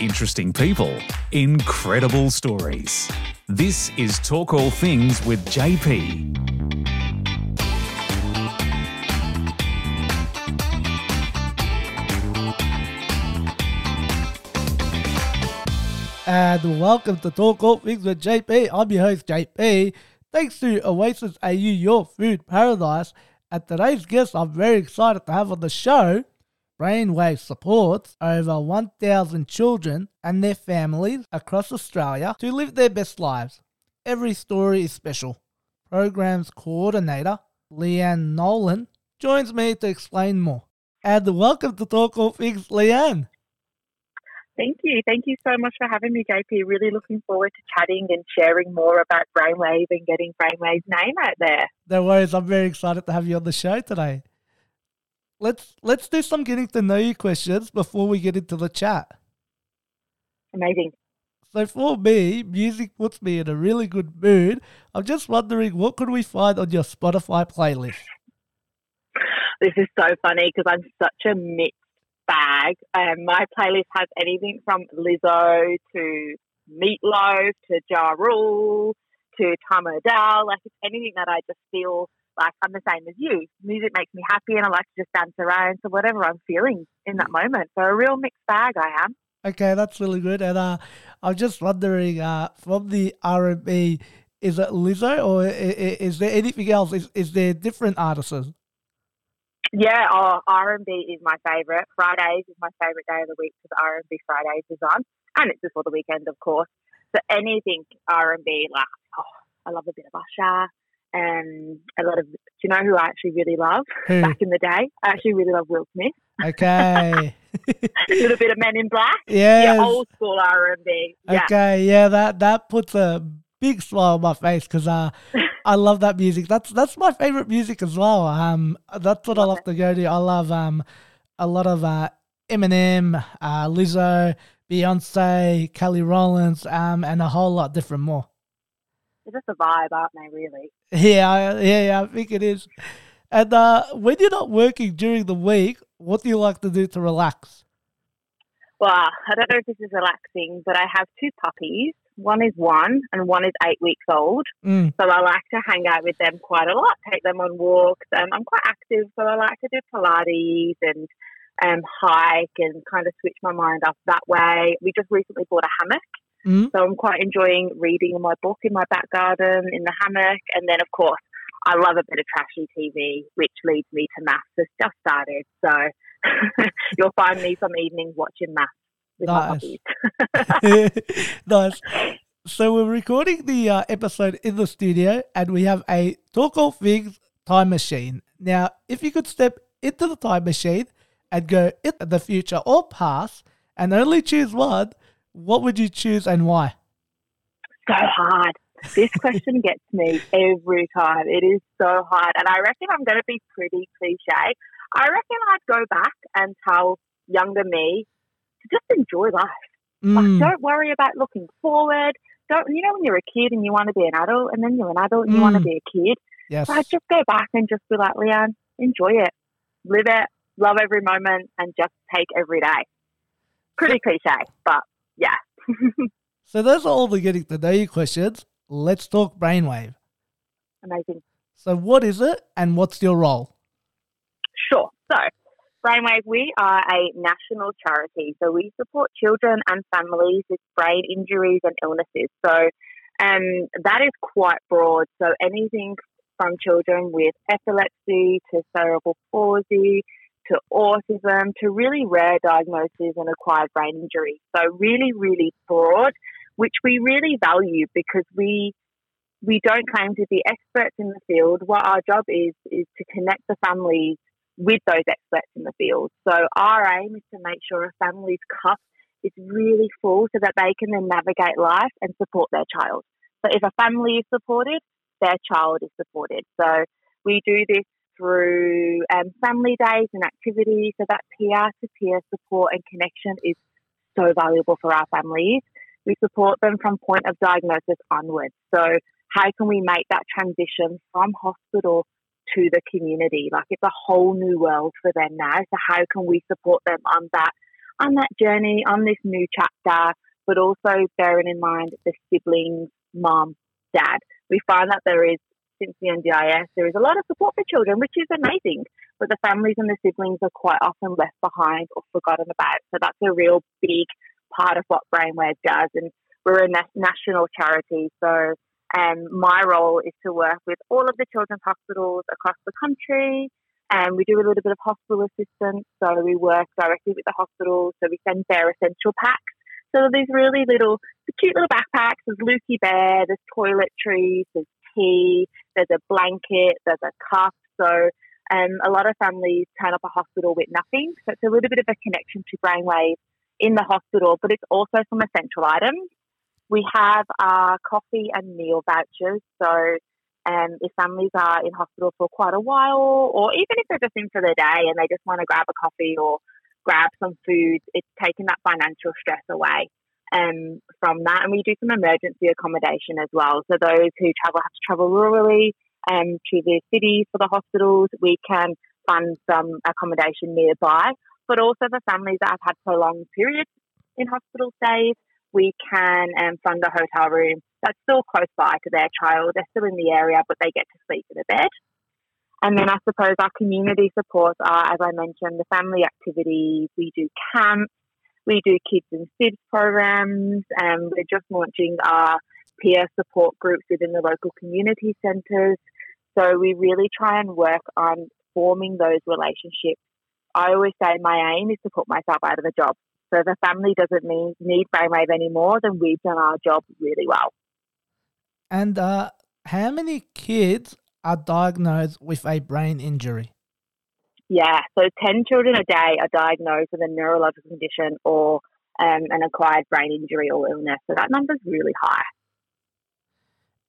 interesting people, incredible stories. This is Talk All Things with JP. and welcome to Talk All Things with JP. I'm your host, JP. Thanks to Oasis AU, your food paradise. And today's guest, I'm very excited to have on the show. Brainwave supports over 1,000 children and their families across Australia to live their best lives. Every story is special. Programs coordinator Leighann Nolan joins me to explain more. And welcome to Talk All Things, Leighann. Thank you. Thank you so much for having me, JP. Really looking forward to chatting and sharing more about Brainwave and getting Brainwave's name out there. No worries. I'm very excited to have you on the show today. Let's let's do some getting to know you questions before we get into the chat. Amazing. So for me, music puts me in a really good mood. I'm just wondering what could we find on your Spotify playlist? This is so funny because I'm such a mixed bag. Um, my playlist has anything from Lizzo to Meatloaf to Ja Rule to Tom Odell. Like it's anything that I just feel like I'm the same as you. Music makes me happy and I like to just dance around to whatever I'm feeling in that moment. So a real mixed bag I am. Okay, that's really good. And uh, I'm just wondering, uh, from the R&B, is it Lizzo or is there anything else? Is, is there different artists? Yeah, oh, R&B is my favourite. Fridays is my favourite day of the week because R&B Fridays is on, and it's before the weekend, of course. So anything R&B, like oh, I love a bit of Usher, and a lot of. Do you know who I actually really love? Who? Back in the day, I actually really love Will Smith. Okay. a little bit of Men in Black. Yes. Yeah, old school R&B. Okay, yeah, that that puts a big smile on my face because uh, I love that music. That's that's my favorite music as well. Um, that's what I love to go to. I love um, a lot of uh, Eminem, uh, Lizzo, Beyonce, Kelly Rollins, um, and a whole lot different more. They're just a vibe, aren't they? Really. Yeah, I- yeah, yeah. I think it is. And uh, when you're not working during the week, what do you like to do to relax? Well, I don't know if this is relaxing, but I have two puppies. One is one and one is eight weeks old. Mm. So I like to hang out with them quite a lot, take them on walks. Um, I'm quite active, so I like to do Pilates and um, hike and kind of switch my mind up that way. We just recently bought a hammock. Mm. So I'm quite enjoying reading my book in my back garden in the hammock. And then, of course, I love a bit of trashy TV, which leads me to MAFS. It's just started. So you'll find me some evenings watching MAFS with my Nice. puppies. nice. So we're recording the uh, episode in the studio, and we have a talk all things time machine. Now, if you could step into the time machine and go into the future or past, and only choose one, what would you choose and why? so hard. This question gets me every time. It is so hard. And I reckon I'm going to be pretty cliche. I reckon I'd go back and tell younger me to just enjoy life. Like, Mm, don't worry about looking forward. Don't, you know, when you're a kid and you want to be an adult, and then you're an adult and you want to Mm. be a kid. yes. So I'd just go back and just be like, Leighann, enjoy it, live it, love every moment, and just take every day. Pretty cliche, but. So those are all the getting to know you questions. Let's talk brainwave. Amazing. So what is it and what's your role? Sure. So, Brainwave, we are a national charity. So, we support children and families with brain injuries and illnesses. So, um, that is quite broad. So, anything from children with epilepsy to cerebral palsy to autism to really rare diagnoses and acquired brain injury. So, really, really broad, which we really value because we we don't claim to be experts in the field. What our job is is to connect the families with those experts in the field. So our aim is to make sure a family's cup is really full so that they can then navigate life and support their child. So if a family is supported, their child is supported. So we do this through um, family days and activities. So that peer to peer support and connection is so valuable for our families. We support them from point of diagnosis onwards. So how can we make that transition from hospital to the community? Like it's a whole new world for them now. So how can we support them on that on that journey, on this new chapter, but also bearing in mind the siblings, mom, dad. We find that there is, since the NDIS, there is a lot of support for children, which is amazing, but the families and the siblings are quite often left behind or forgotten about. So that's a real big part of what Brainwave does. And we're a national charity, so um, my role is to work with all of the children's hospitals across the country. And we do a little bit of hospital assistance. So we work directly with the hospitals. So we send their essential packs. So these really little, cute little backpacks. There's Lukey Bear, there's toiletries, there's there's a blanket, there's a cup. So um, a lot of families turn up a hospital with nothing. So it's a little bit of a connection to brainwave in the hospital, but it's also some essential items. We have our coffee and meal vouchers. So um, if families are in hospital for quite a while, or even if they're just in for the day and they just want to grab a coffee or grab some food, it's taking that financial stress away um, from that. And we do some emergency accommodation as well. So those who travel have to travel rurally um, to the city for the hospitals, we can fund some accommodation nearby. But also for families that have had prolonged periods in hospital stays, we can um, fund a hotel room that's still close by to their child. They're still in the area, but they get to sleep in a bed. And then I suppose our community supports are, as I mentioned, the family activities. We do camps, we do kids and Sibs programs, and we're just launching our peer support groups within the local community centres. So we really try and work on forming those relationships. I always say my aim is to put myself out of a job. So a family doesn't need, need brainwave anymore, then we've done our job really well. And uh, how many kids are diagnosed with a brain injury? Yeah, so 10 children a day are diagnosed with a neurological condition or um, an acquired brain injury or illness. So that number is really high.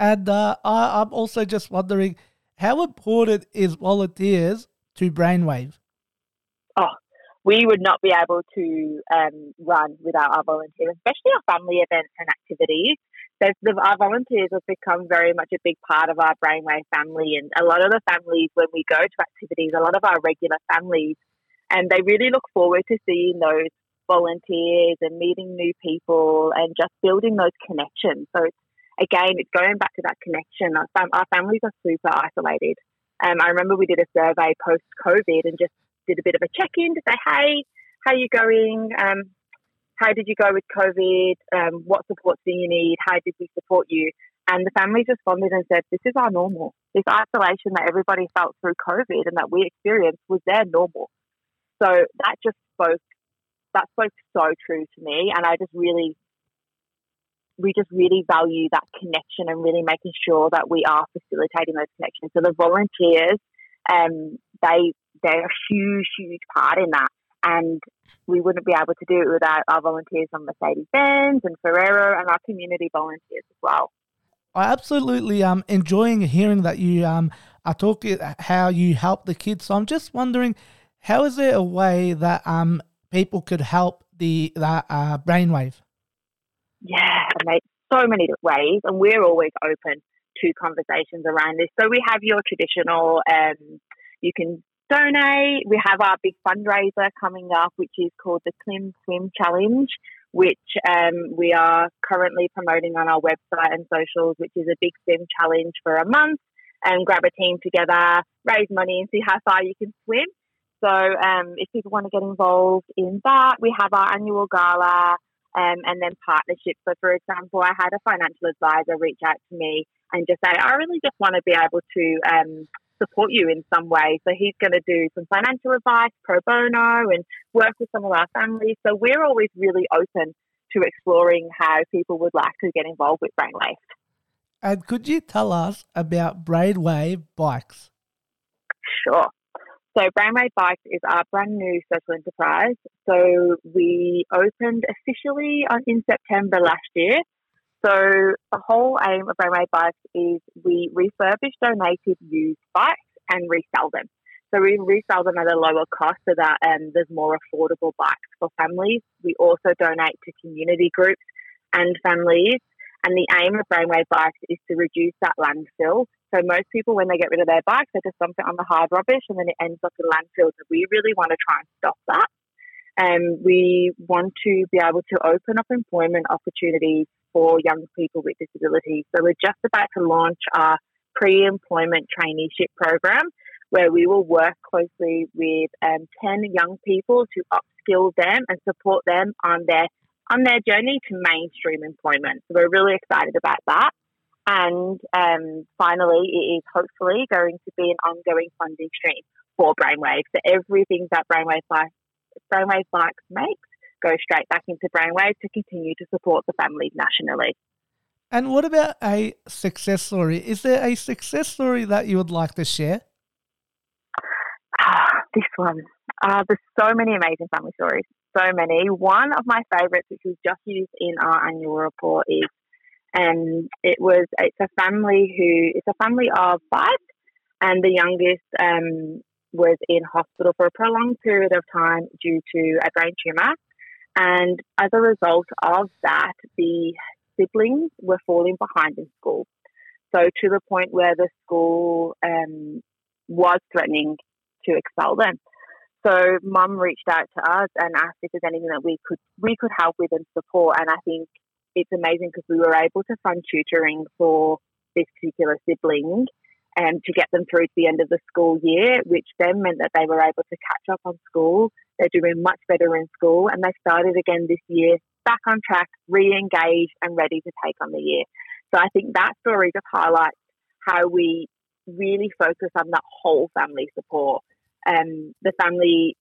And uh, I, I'm also just wondering how important is volunteers to Brainwave? Oh, we would not be able to um, run without our volunteers, especially our family events and activities. So our volunteers have become very much a big part of our Brainwave family, and a lot of the families when we go to activities, a lot of our regular families, and they really look forward to seeing those volunteers and meeting new people and just building those connections. So again, it's going back to that connection. Our, fam- our families are super isolated. Um, I remember we did a survey post COVID and just did a bit of a check in to say, hey, how are you going? Um, how did you go with COVID? Um, what supports do you need? How did we support you? And the families responded and said, this is our normal. This isolation that everybody felt through COVID and that we experienced was their normal. So that just spoke, that spoke so true to me. And I just really, we just really value that connection and really making sure that we are facilitating those connections. So the volunteers, um, they they're a huge, huge part in that. And we wouldn't be able to do it without our volunteers on Mercedes Benz and Ferrero and our community volunteers as well. I absolutely um enjoying hearing that you um are talking how you help the kids. So I'm just wondering, how is there a way that um people could help the that uh, brainwave? Yeah, mate, so many ways, and we're always open to conversations around this. So we have your traditional, um, you can donate. We have our big fundraiser coming up, which is called the Clim Swim Challenge, which um, we are currently promoting on our website and socials, which is a big swim challenge for a month and grab a team together, raise money, and see how far you can swim. So, um, if people want to get involved in that, we have our annual gala um, and then partnerships. So, for example, I had a financial advisor reach out to me and just say, I really just want to be able to um, support you in some way. So he's going to do some financial advice pro bono and work with some of our families. So we're always really open to exploring how people would like to get involved with Brainwave. And could you tell us about Brainwave Bikes? Sure. So Brainwave Bikes is our brand new social enterprise. So we opened officially in September last year. So the whole aim of Brainwave Bikes is we refurbish donated used bikes and resell them. So we resell them at a lower cost so that um, there's more affordable bikes for families. We also donate to community groups and families. And the aim of Brainwave Bikes is to reduce that landfill. So most people, when they get rid of their bikes, they just dump it on the hard rubbish and then it ends up in landfills. So we really want to try and stop that. Um, we want to be able to open up employment opportunities for young people with disabilities. So we're just about to launch our pre-employment traineeship program where we will work closely with um, 10 young people to upskill them and support them on their on their journey to mainstream employment. So we're really excited about that. And um, finally, it is hopefully going to be an ongoing funding stream for Brainwave. So everything that Brainwave Bikes, Brainwave Bikes makes go straight back into Brainwave to continue to support the families nationally. And what about a success story? Is there a success story that you would like to share? Ah, this one. Uh, there's so many amazing family stories. So many. One of my favourites, which was just used in our annual report, is and it was it's a family who it's a family of five, and the youngest um, was in hospital for a prolonged period of time due to a brain tumor. And as a result of that, the siblings were falling behind in school. So to the point where the school um, was threatening to expel them. So mum reached out to us and asked if there's anything that we could we could help with and support. And I think it's amazing because we were able to fund tutoring for this particular sibling um, to get them through to the end of the school year, which then meant that they were able to catch up on school. They're doing much better in school and they started again this year, back on track, re engaged and ready to take on the year. So I think that story just highlights how we really focus on that whole family support um, the family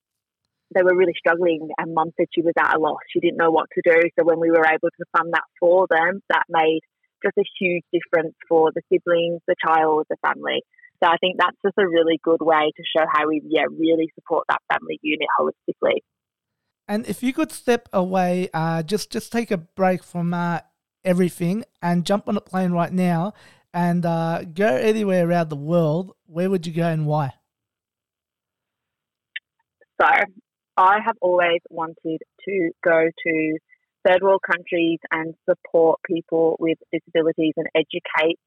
they were really struggling and mum said she was at a loss. She didn't know what to do. So when we were able to fund that for them, that made just a huge difference for the siblings, the child, the family. So I think that's just a really good way to show how we yeah, really support that family unit holistically. And if you could step away, uh, just just take a break from uh, everything and jump on a plane right now and uh, go anywhere around the world, where would you go and why? So I have always wanted to go to third world countries and support people with disabilities and educate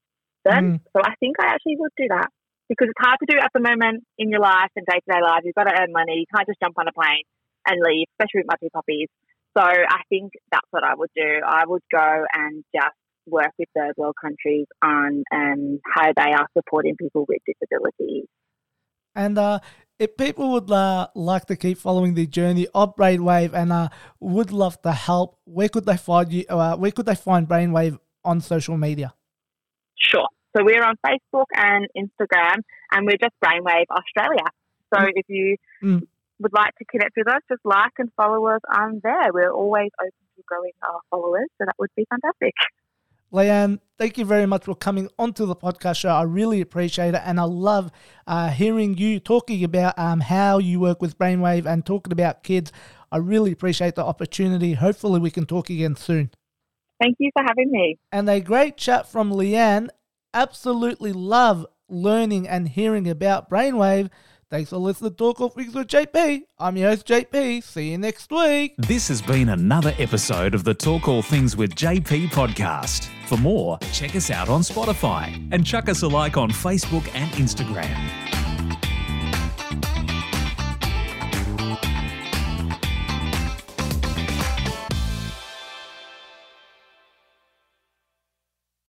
them. Mm. So I think I actually would do that because it's hard to do at the moment in your life and day to day life. You've got to earn money. You can't just jump on a plane and leave, especially with my two puppies. So I think that's what I would do. I would go and just work with third world countries on um, how they are supporting people with disabilities. And uh, if people would uh, like to keep following the journey of Brainwave and uh, would love to help, where could they find you? Uh, where could they find Brainwave on social media? Sure. So we're on Facebook and Instagram, and we're just Brainwave Australia. So mm. if you mm. would like to connect with us, just like and follow us on there. We're always open to growing our followers, so that would be fantastic. Leighann, thank you very much for coming onto the podcast show. I really appreciate it. And I love uh, hearing you talking about um, how you work with Brainwave and talking about kids. I really appreciate the opportunity. Hopefully, we can talk again soon. Thank you for having me. And a great chat from Leighann. Absolutely love learning and hearing about Brainwave. Thanks for listening to Talk All Things with JP. I'm your host, JP. See you next week. This has been another episode of the Talk All Things with JP podcast. For more, check us out on Spotify and chuck us a like on Facebook and Instagram.